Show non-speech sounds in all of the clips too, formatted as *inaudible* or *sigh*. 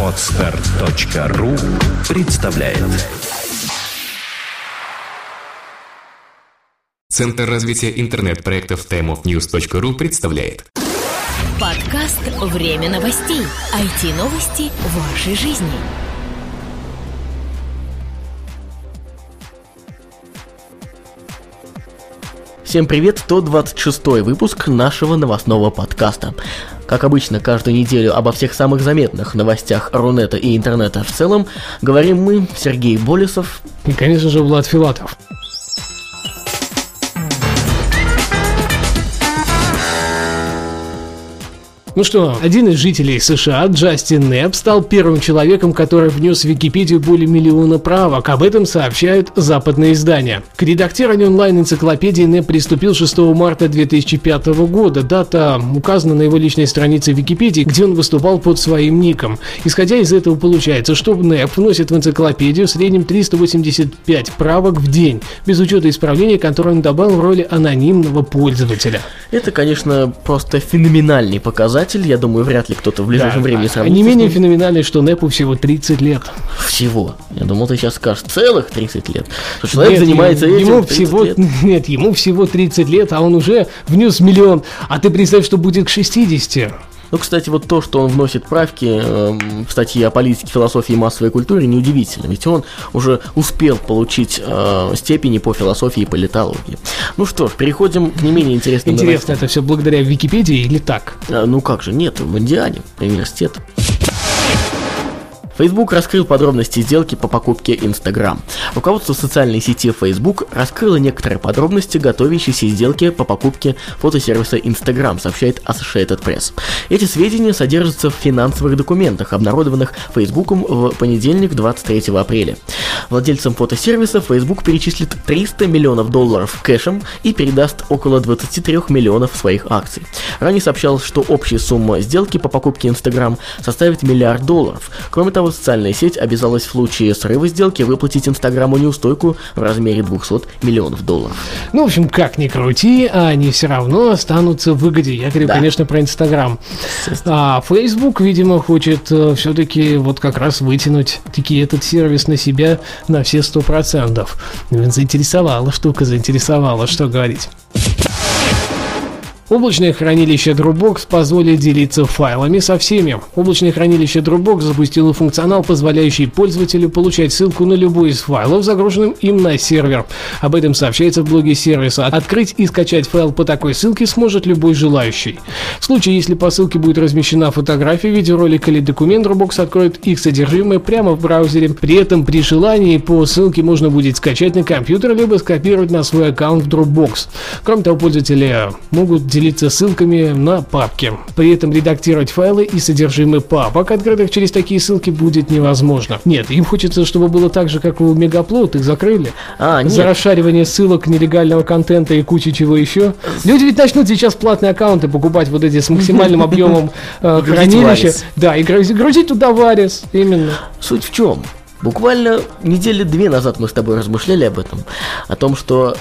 Отстар.ру представляет Центр развития интернет-проектов timeofnews.ru представляет Подкаст «Время новостей». IT-новости вашей жизни. Всем привет, 126 выпуск нашего новостного подкаста. Как обычно, каждую неделю обо всех самых заметных новостях Рунета и интернета в целом говорим мы, Сергей Болесов и, конечно же, Влад Филатов. Ну что, один из жителей США, Джастин Непп, стал первым человеком, который внес в Википедию более миллиона правок. Об этом сообщают западные издания. К редактированию онлайн-энциклопедии Непп приступил 6 марта 2005 года. Дата указана на его личной странице Википедии, где он выступал под своим ником. Исходя из этого получается, что Непп вносит в энциклопедию в среднем 385 правок в день, без учета исправления, которые он добавил в роли анонимного пользователя. Это, конечно, просто феноменальный показатель показатель, я думаю, вряд ли кто-то в ближайшем да, времени сравнит. Не менее феноменальный, что Непу всего 30 лет. Всего. Я думал, ты сейчас скажешь целых 30 лет. Что человек нет, занимается ему, этим ему всего, лет. *laughs* Нет, ему всего 30 лет, а он уже внес миллион. А ты представь, что будет к 60. Ну, кстати, вот то, что он вносит правки э, в статьи о политике, философии и массовой культуре, неудивительно, ведь он уже успел получить э, степени по философии и политологии. Ну что ж, переходим к не менее интересным Интересно, новостям. это все благодаря Википедии или так? А, ну как же, нет, в Индиане, университет. Facebook раскрыл подробности сделки по покупке Instagram. Руководство социальной сети Facebook раскрыло некоторые подробности готовящейся сделки по покупке фотосервиса Instagram, сообщает Associated Press. Эти сведения содержатся в финансовых документах, обнародованных Facebook в понедельник 23 апреля. Владельцам фотосервиса Facebook перечислит 300 миллионов долларов кэшем и передаст около 23 миллионов своих акций. Ранее сообщалось, что общая сумма сделки по покупке Instagram составит миллиард долларов. Кроме того, социальная сеть обязалась в случае срыва сделки выплатить Инстаграму неустойку в размере 200 миллионов долларов. Ну, в общем, как ни крути, они все равно останутся в выгоде. Я говорю, да. конечно, про Инстаграм. А Facebook, видимо, хочет э, все-таки вот как раз вытянуть таки этот сервис на себя на все сто процентов. Заинтересовала штука, заинтересовала, что говорить. Облачное хранилище Dropbox позволит делиться файлами со всеми. Облачное хранилище Dropbox запустило функционал, позволяющий пользователю получать ссылку на любой из файлов, загруженным им на сервер. Об этом сообщается в блоге сервиса. Открыть и скачать файл по такой ссылке сможет любой желающий. В случае, если по ссылке будет размещена фотография, видеоролик или документ, Dropbox откроет их содержимое прямо в браузере. При этом при желании по ссылке можно будет скачать на компьютер, либо скопировать на свой аккаунт в Dropbox. Кроме того, пользователи могут делиться ссылками на папки. При этом редактировать файлы и содержимое папок, открытых через такие ссылки, будет невозможно. Нет, им хочется, чтобы было так же, как у Мегаплод, их закрыли. А, нет. За расшаривание ссылок нелегального контента и куча чего еще. Люди ведь начнут сейчас платные аккаунты покупать вот эти с максимальным *laughs* объемом э, хранилища. Да, и грузить туда варис, именно. Суть в чем? Буквально недели две назад мы с тобой размышляли об этом, о том, что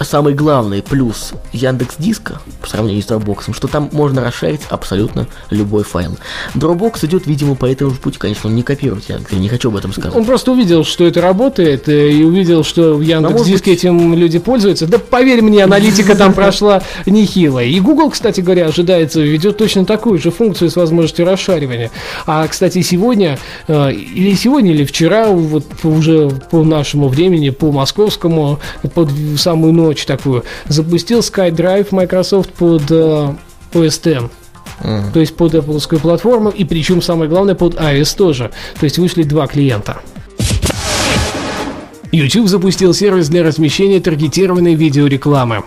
самый главный плюс Яндекс Диска по сравнению с Dropbox, что там можно расширить абсолютно любой файл. Dropbox идет, видимо, по этому же пути, конечно, он не копирует Яндекс, я не хочу об этом сказать. Он просто увидел, что это работает, э, и увидел, что в Яндекс Диске быть... этим люди пользуются. Да поверь мне, аналитика там прошла нехило. И Google, кстати говоря, ожидается, ведет точно такую же функцию с возможностью расшаривания. А, кстати, сегодня, э, или сегодня, или вчера, вот уже по нашему времени, по московскому, под самую ночь такую, запустил SkyDrive Microsoft под э, OS X. Mm. То есть под Apple платформу, и причем самое главное под iOS тоже. То есть вышли два клиента. YouTube запустил сервис для размещения таргетированной видеорекламы.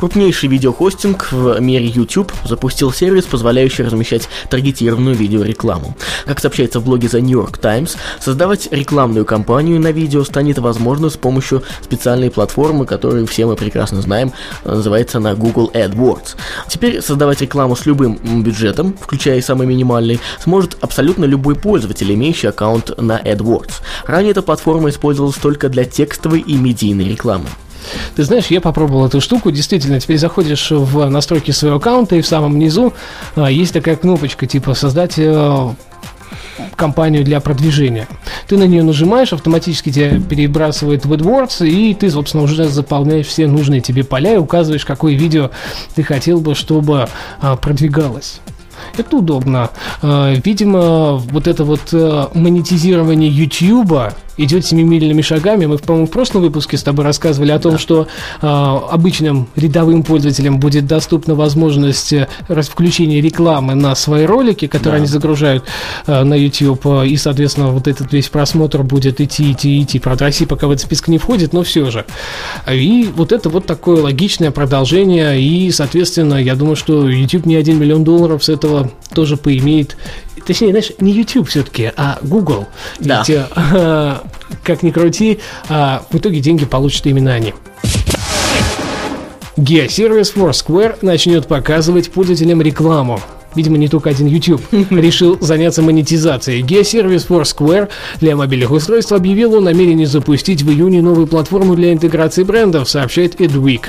Крупнейший видеохостинг в мире YouTube запустил сервис, позволяющий размещать таргетированную видеорекламу. Как сообщается в блоге The New York Times, создавать рекламную кампанию на видео станет возможно с помощью специальной платформы, которую все мы прекрасно знаем, называется она Google AdWords. Теперь создавать рекламу с любым бюджетом, включая и самый минимальный, сможет абсолютно любой пользователь, имеющий аккаунт на AdWords. Ранее эта платформа использовалась только для текстовой и медийной рекламы. Ты знаешь, я попробовал эту штуку. Действительно, теперь заходишь в настройки своего аккаунта, и в самом низу а, есть такая кнопочка, типа создать э, компанию для продвижения. Ты на нее нажимаешь, автоматически тебя перебрасывает в AdWords, и ты, собственно, уже заполняешь все нужные тебе поля и указываешь, какое видео ты хотел бы, чтобы а, продвигалось. Это удобно. А, видимо, вот это вот а, монетизирование YouTube идет семимильными шагами. Мы, по-моему, в прошлом выпуске с тобой рассказывали о том, да. что э, обычным рядовым пользователям будет доступна возможность э, включения рекламы на свои ролики, которые да. они загружают э, на YouTube, и, соответственно, вот этот весь просмотр будет идти, идти, идти. Правда, Россия пока в этот список не входит, но все же. И вот это вот такое логичное продолжение, и, соответственно, я думаю, что YouTube не один миллион долларов с этого тоже поимеет точнее, знаешь, не YouTube все-таки, а Google. Да. Ведь, э, *laughs* как ни крути, э, в итоге деньги получат именно они. Геосервис Foursquare начнет показывать пользователям рекламу видимо, не только один YouTube, *laughs* решил заняться монетизацией. Геосервис Foursquare для мобильных устройств объявил о намерении запустить в июне новую платформу для интеграции брендов, сообщает Edweek.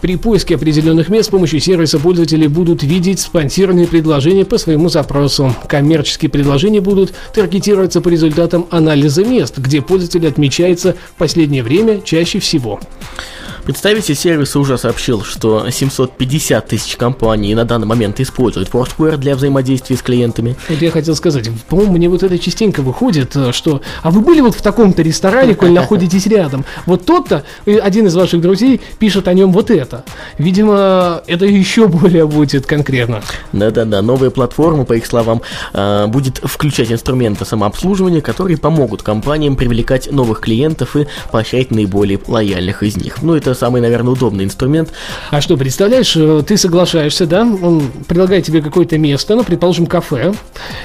При поиске определенных мест с помощью сервиса пользователи будут видеть спонсированные предложения по своему запросу. Коммерческие предложения будут таргетироваться по результатам анализа мест, где пользователь отмечается в последнее время чаще всего. Представитель сервиса уже сообщил, что 750 тысяч компаний на данный момент используют Foursquare для взаимодействия с клиентами. Вот я хотел сказать, по-моему, мне вот это частенько выходит, э, что «А вы были вот в таком-то ресторане, коль находитесь рядом? Вот тот-то, один из ваших друзей пишет о нем вот это». Видимо, это еще более будет конкретно. Да-да-да, новая платформа, по их словам, э, будет включать инструменты самообслуживания, которые помогут компаниям привлекать новых клиентов и поощрять наиболее лояльных из них. Ну, это самый, наверное, удобный инструмент. А что, представляешь, э, ты соглашаешься, да, он предлагает тебе какое-то место, ну, предположим, кафе,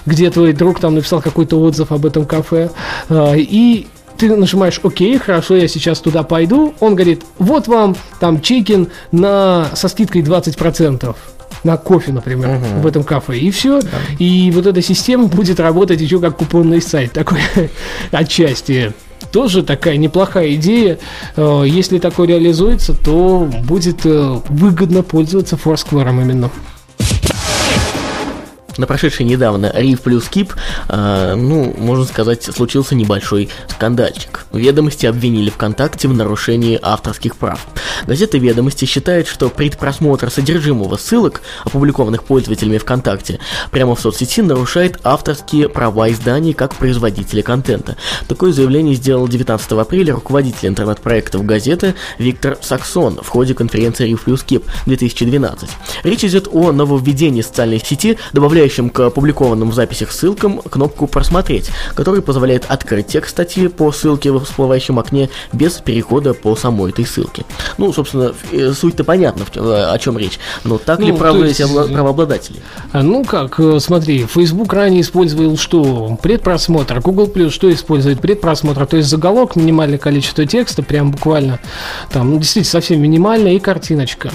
где твой друг там написал какой-то отзыв об этом кафе, э, и ты нажимаешь «Окей, хорошо, я сейчас туда пойду». Он говорит, вот вам там чекин на, со скидкой 20% на кофе, например, uh-huh. в этом кафе, и все. Да. И вот эта система будет работать еще как купонный сайт, такой *laughs* отчасти тоже такая неплохая идея. Э, если такое реализуется, то будет э, выгодно пользоваться Foursquare именно на прошедший недавно Риф плюс Кип, э, ну, можно сказать, случился небольшой скандальчик. Ведомости обвинили ВКонтакте в нарушении авторских прав. Газета «Ведомости» считает, что предпросмотр содержимого ссылок, опубликованных пользователями ВКонтакте, прямо в соцсети нарушает авторские права изданий как производителя контента. Такое заявление сделал 19 апреля руководитель интернет-проектов газеты Виктор Саксон в ходе конференции «Риф плюс Кип» 2012. Речь идет о нововведении социальной сети, добавляющей добавляющим к опубликованным в записях ссылкам кнопку «Просмотреть», который позволяет открыть текст статьи по ссылке в всплывающем окне без перехода по самой этой ссылке. Ну, собственно, э, суть-то понятна, о чем речь. Но так ну, ли правы есть... эти правообладатели? А, ну как, э, смотри, Facebook ранее использовал что? Предпросмотр. Google Plus что использует? Предпросмотр. То есть заголовок, минимальное количество текста, прям буквально там, ну, действительно, совсем минимальная и картиночка.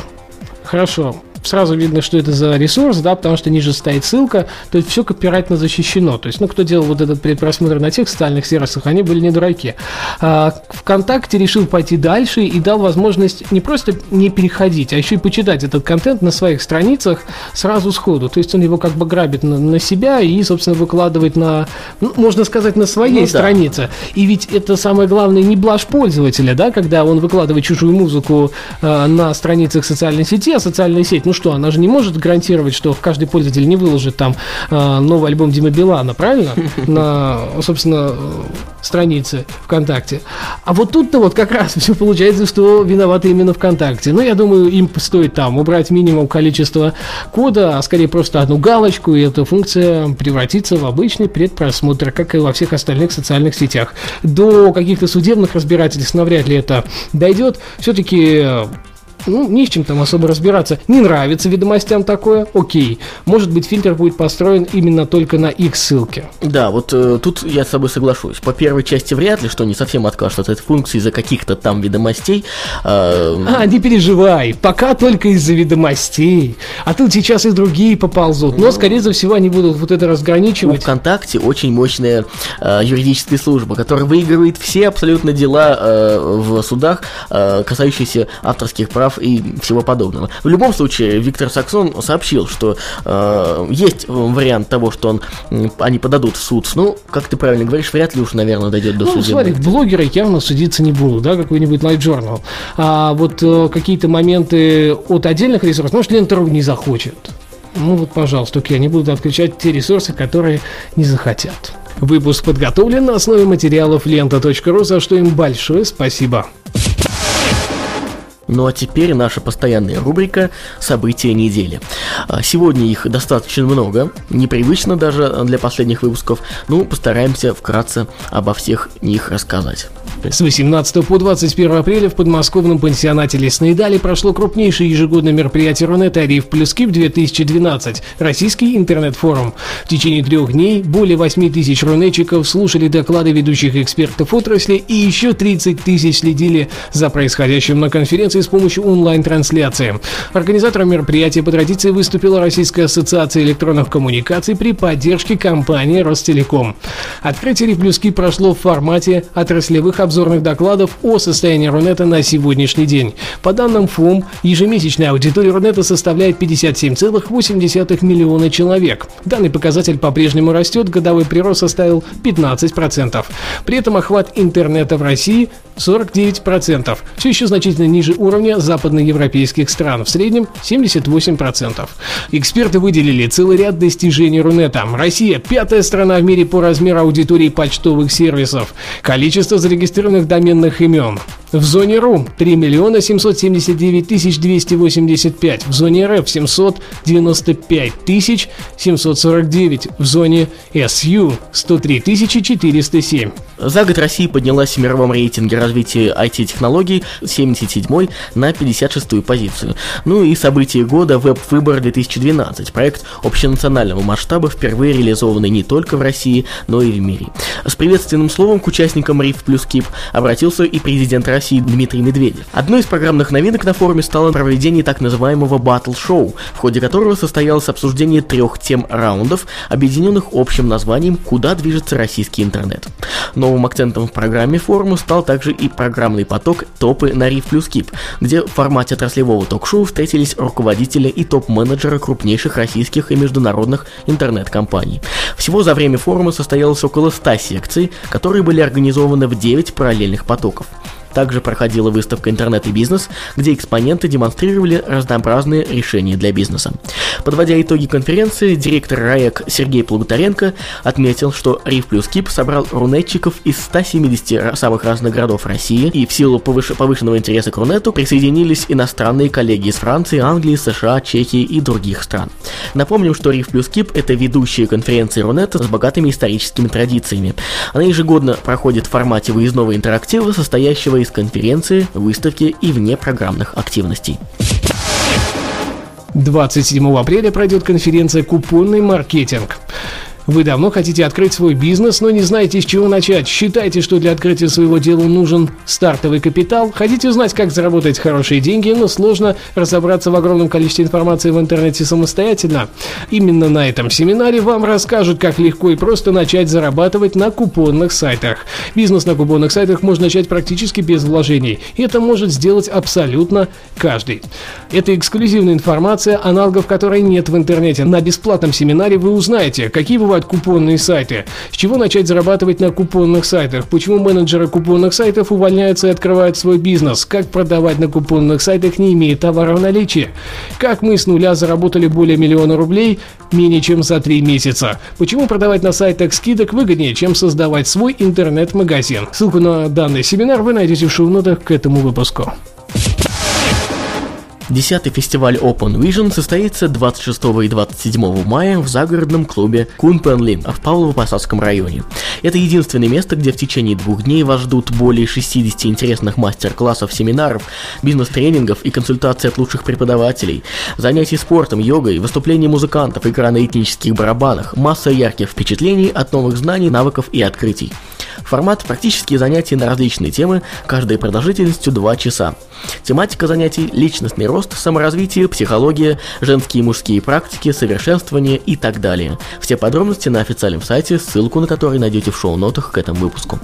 Хорошо сразу видно, что это за ресурс, да, потому что ниже стоит ссылка, то есть все копирайтно защищено. То есть, ну, кто делал вот этот предпросмотр на тех социальных сервисах, они были не дураки. А, ВКонтакте решил пойти дальше и дал возможность не просто не переходить, а еще и почитать этот контент на своих страницах сразу сходу. То есть он его как бы грабит на, на себя и, собственно, выкладывает на, ну, можно сказать, на своей ну, странице. Да. И ведь это самое главное не блажь пользователя, да, когда он выкладывает чужую музыку э, на страницах социальной сети, а социальная сеть, ну что, она же не может гарантировать, что каждый пользователь не выложит там э, новый альбом Димы Билана, правильно? *laughs* На, собственно, странице ВКонтакте. А вот тут-то вот как раз *laughs* все получается, что виноваты именно ВКонтакте. Ну, я думаю, им стоит там убрать минимум количества кода, а скорее просто одну галочку, и эта функция превратится в обычный предпросмотр, как и во всех остальных социальных сетях. До каких-то судебных разбирательств навряд ли это дойдет. Все-таки ну, не с чем там особо разбираться. Не нравится ведомостям такое, окей. Может быть, фильтр будет построен именно только на их ссылке. Да, вот э, тут я с собой соглашусь. По первой части вряд ли, что не совсем откажут от этой функции из-за каких-то там ведомостей. Э, а, не переживай, пока только из-за ведомостей. А тут сейчас и другие поползут. Но, скорее всего, они будут вот это разграничивать. У ВКонтакте очень мощная э, юридическая служба, которая выигрывает все абсолютно дела э, в судах, э, касающиеся авторских прав и всего подобного. В любом случае, Виктор Саксон сообщил, что э, есть вариант того, что он, они подадут в суд. Ну, как ты правильно говоришь, вряд ли уж, наверное, дойдет до ну, суда. смотри, блогеры явно судиться не будут, да, какой-нибудь Light Journal. А вот э, какие-то моменты от отдельных ресурсов, может, Лентеру не захочет. Ну вот, пожалуйста, окей, они будут отключать те ресурсы, которые не захотят. Выпуск подготовлен на основе материалов лента.ру, за что им большое спасибо. Ну а теперь наша постоянная рубрика «События недели». А, сегодня их достаточно много, непривычно даже для последних выпусков, ну постараемся вкратце обо всех них рассказать. С 18 по 21 апреля в подмосковном пансионате Лесные Дали прошло крупнейшее ежегодное мероприятие Рунета «Риф плюс Кип 2012» – российский интернет-форум. В течение трех дней более 8 тысяч рунетчиков слушали доклады ведущих экспертов отрасли и еще 30 тысяч следили за происходящим на конференции с помощью онлайн-трансляции. Организатором мероприятия по традиции выступила Российская ассоциация электронных коммуникаций при поддержке компании Ростелеком. Открытие «Риф плюс Кип» прошло в формате отраслевых обзоров обзорных докладов о состоянии Рунета на сегодняшний день. По данным ФОМ, ежемесячная аудитория Рунета составляет 57,8 миллиона человек. Данный показатель по-прежнему растет, годовой прирост составил 15%. При этом охват интернета в России 49%, все еще значительно ниже уровня западноевропейских стран, в среднем 78%. Эксперты выделили целый ряд достижений Рунета. Россия – пятая страна в мире по размеру аудитории почтовых сервисов. Количество зарегистрированных доменных имен в зоне РУ 3 миллиона 779 тысяч 285. В зоне РФ 795 тысяч 749. В зоне СЮ 103 тысячи 407. За год Россия поднялась в мировом рейтинге развития IT-технологий с 77 на 56 позицию. Ну и событие года Веб-выбор 2012. Проект общенационального масштаба, впервые реализованный не только в России, но и в мире. С приветственным словом к участникам РИФ плюс КИП обратился и президент России Дмитрий Медведев. Одной из программных новинок на форуме стало проведение так называемого батл-шоу, в ходе которого состоялось обсуждение трех тем раундов, объединенных общим названием «Куда движется российский интернет». Новым акцентом в программе форума стал также и программный поток «Топы на Риф плюс Кип», где в формате отраслевого ток-шоу встретились руководители и топ-менеджеры крупнейших российских и международных интернет-компаний. Всего за время форума состоялось около 100 секций, которые были организованы в 9 параллельных потоков. Также проходила выставка «Интернет и бизнес», где экспоненты демонстрировали разнообразные решения для бизнеса. Подводя итоги конференции, директор РАЭК Сергей Плугутаренко отметил, что Риф плюс Кип собрал рунетчиков из 170 самых разных городов России, и в силу повыш- повышенного интереса к Рунету присоединились иностранные коллеги из Франции, Англии, США, Чехии и других стран. Напомним, что Риф плюс Кип – это ведущая конференция Рунета с богатыми историческими традициями. Она ежегодно проходит в формате выездного интерактива, состоящего из конференции, выставки и внепрограммных активностей. 27 апреля пройдет конференция «Купонный маркетинг». Вы давно хотите открыть свой бизнес, но не знаете, с чего начать. Считаете, что для открытия своего дела нужен стартовый капитал. Хотите узнать, как заработать хорошие деньги, но сложно разобраться в огромном количестве информации в интернете самостоятельно. Именно на этом семинаре вам расскажут, как легко и просто начать зарабатывать на купонных сайтах. Бизнес на купонных сайтах можно начать практически без вложений. И это может сделать абсолютно каждый. Это эксклюзивная информация, аналогов которой нет в интернете. На бесплатном семинаре вы узнаете, какие бывают купонные сайты. С чего начать зарабатывать на купонных сайтах? Почему менеджеры купонных сайтов увольняются и открывают свой бизнес? Как продавать на купонных сайтах, не имея товара в наличии? Как мы с нуля заработали более миллиона рублей менее чем за три месяца? Почему продавать на сайтах скидок выгоднее, чем создавать свой интернет-магазин? Ссылку на данный семинар вы найдете в шоу-нотах к этому выпуску. Десятый фестиваль Open Vision состоится 26 и 27 мая в загородном клубе Кунпенли в Павлово-Посадском районе. Это единственное место, где в течение двух дней вас ждут более 60 интересных мастер-классов, семинаров, бизнес-тренингов и консультаций от лучших преподавателей, занятий спортом, йогой, выступлений музыкантов, игра на этнических барабанах, масса ярких впечатлений от новых знаний, навыков и открытий. Формат – практические занятия на различные темы, каждая продолжительностью 2 часа. Тематика занятий – личностный рост, саморазвитие, психология, женские и мужские практики, совершенствование и так далее. Все подробности на официальном сайте, ссылку на который найдете в шоу-нотах к этому выпуску.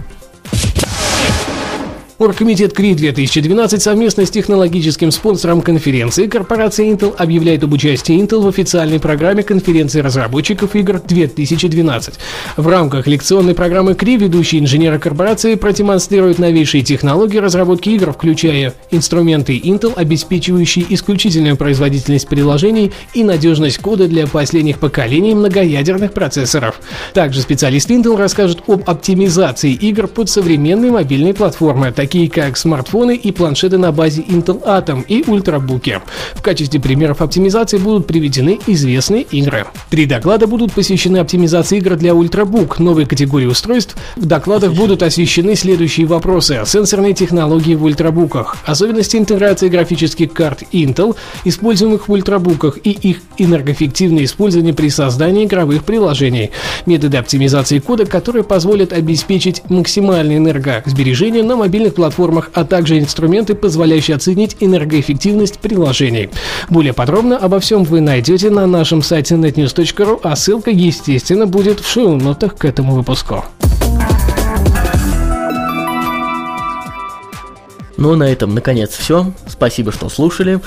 Оргкомитет КРИ 2012 совместно с технологическим спонсором конференции корпорация Intel объявляет об участии Intel в официальной программе конференции разработчиков игр 2012. В рамках лекционной программы КРИ ведущие инженеры корпорации продемонстрируют новейшие технологии разработки игр, включая инструменты Intel, обеспечивающие исключительную производительность приложений и надежность кода для последних поколений многоядерных процессоров. Также специалисты Intel расскажут об оптимизации игр под современные мобильные платформы, такие как смартфоны и планшеты на базе Intel Atom и ультрабуки. В качестве примеров оптимизации будут приведены известные игры. Три доклада будут посвящены оптимизации игр для ультрабук, новой категории устройств. В докладах будут освещены следующие вопросы. Сенсорные технологии в ультрабуках, особенности интеграции графических карт Intel, используемых в ультрабуках и их энергоэффективное использование при создании игровых приложений, методы оптимизации кода, которые позволят обеспечить максимальное энергосбережение на мобильных платформах, а также инструменты, позволяющие оценить энергоэффективность приложений. Более подробно обо всем вы найдете на нашем сайте netnews.ru, а ссылка, естественно, будет в шоу-нотах к этому выпуску. Ну, на этом, наконец, все. Спасибо, что слушали,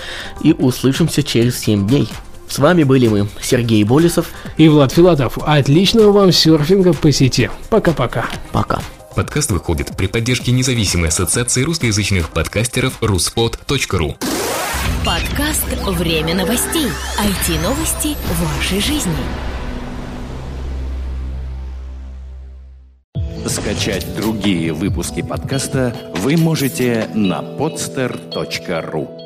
и услышимся через 7 дней. С вами были мы, Сергей Болесов и Влад Филатов. Отличного вам серфинга по сети. Пока-пока. Пока. Подкаст выходит при поддержке независимой ассоциации русскоязычных подкастеров ruspod.ru Подкаст «Время новостей». IT-новости вашей жизни. Скачать другие выпуски подкаста вы можете на podster.ru